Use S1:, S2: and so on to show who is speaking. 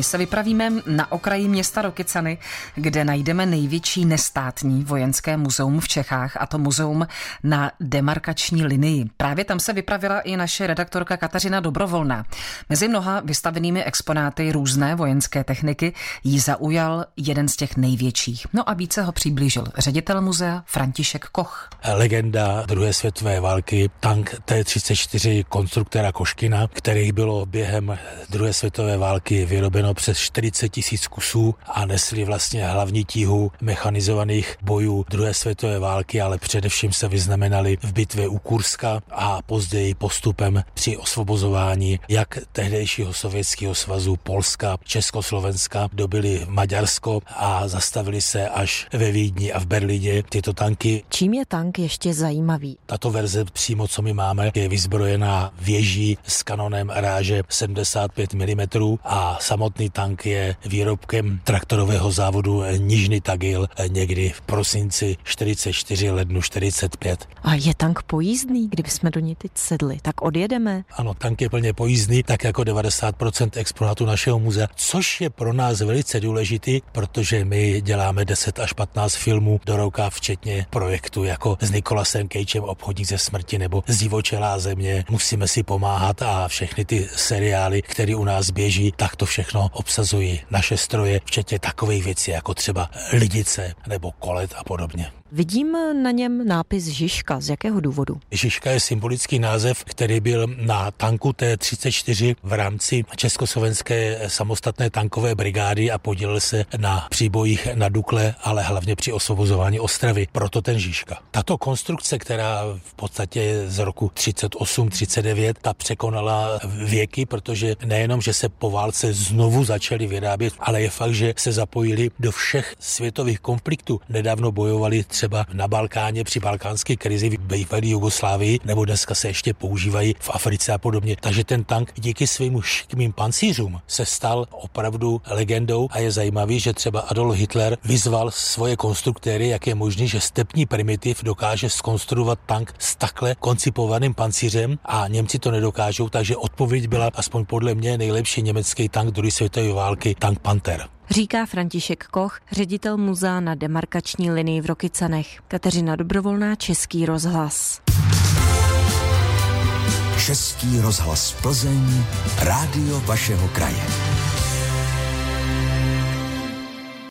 S1: My se vypravíme na okraji města Rokycany, kde najdeme největší nestátní vojenské muzeum v Čechách, a to muzeum na demarkační linii. Právě tam se vypravila i naše redaktorka Kateřina Dobrovolná. Mezi mnoha vystavenými exponáty různé vojenské techniky jí zaujal jeden z těch největších. No a více ho přiblížil ředitel muzea František Koch.
S2: Legenda druhé světové války, tank T-34 konstruktora Koškina, který bylo během druhé světové války vyrobeno přes 40 tisíc kusů a nesli vlastně hlavní tíhu mechanizovaných bojů druhé světové války, ale především se vyznamenali v bitvě u Kurska a později postupem při osvobozování jak tehdejšího sovětského svazu Polska, Československa, dobili Maďarsko a zastavili se až ve Vídni a v Berlíně tyto tanky.
S3: Čím je tank ještě zajímavý?
S2: Tato verze přímo, co my máme, je vyzbrojená věží s kanonem ráže 75 mm a samotný tank je výrobkem traktorového závodu Nižny Tagil někdy v prosinci 44 lednu 45.
S3: A je tank pojízdný, kdybychom do něj teď sedli, tak odjedeme?
S2: Ano, tank je plně pojízdný, tak jako 90% exponátu našeho muzea, což je pro nás velice důležitý, protože my děláme 10 až 15 filmů do roka, včetně projektu jako s Nikolasem Cagem Obchodník ze smrti nebo Zdivočelá země. Musíme si pomáhat a všechny ty seriály, které u nás běží, tak to všechno obsazují naše stroje, včetně takových věcí jako třeba lidice nebo kolet a podobně.
S3: Vidím na něm nápis Žižka. Z jakého důvodu?
S2: Žižka je symbolický název, který byl na tanku T-34 v rámci Československé samostatné tankové brigády a podílel se na příbojích na Dukle, ale hlavně při osvobozování Ostravy. Proto ten Žižka. Tato konstrukce, která v podstatě z roku 38-39, ta překonala věky, protože nejenom, že se po válce znovu začaly vyrábět, ale je fakt, že se zapojili do všech světových konfliktů. Nedávno bojovali třeba na Balkáně při balkánské krizi v bývalé Jugoslávii, nebo dneska se ještě používají v Africe a podobně. Takže ten tank díky svým šikmým pancířům se stal opravdu legendou a je zajímavý, že třeba Adolf Hitler vyzval svoje konstruktéry, jak je možné, že stepní primitiv dokáže skonstruovat tank s takhle koncipovaným pancířem a Němci to nedokážou, takže odpověď byla aspoň podle mě nejlepší německý tank druhé světové války, tank Panther.
S3: Říká František Koch, ředitel muzea na demarkační linii v Rokycanech. Kateřina Dobrovolná, Český rozhlas.
S4: Český rozhlas Plzeň, rádio vašeho kraje.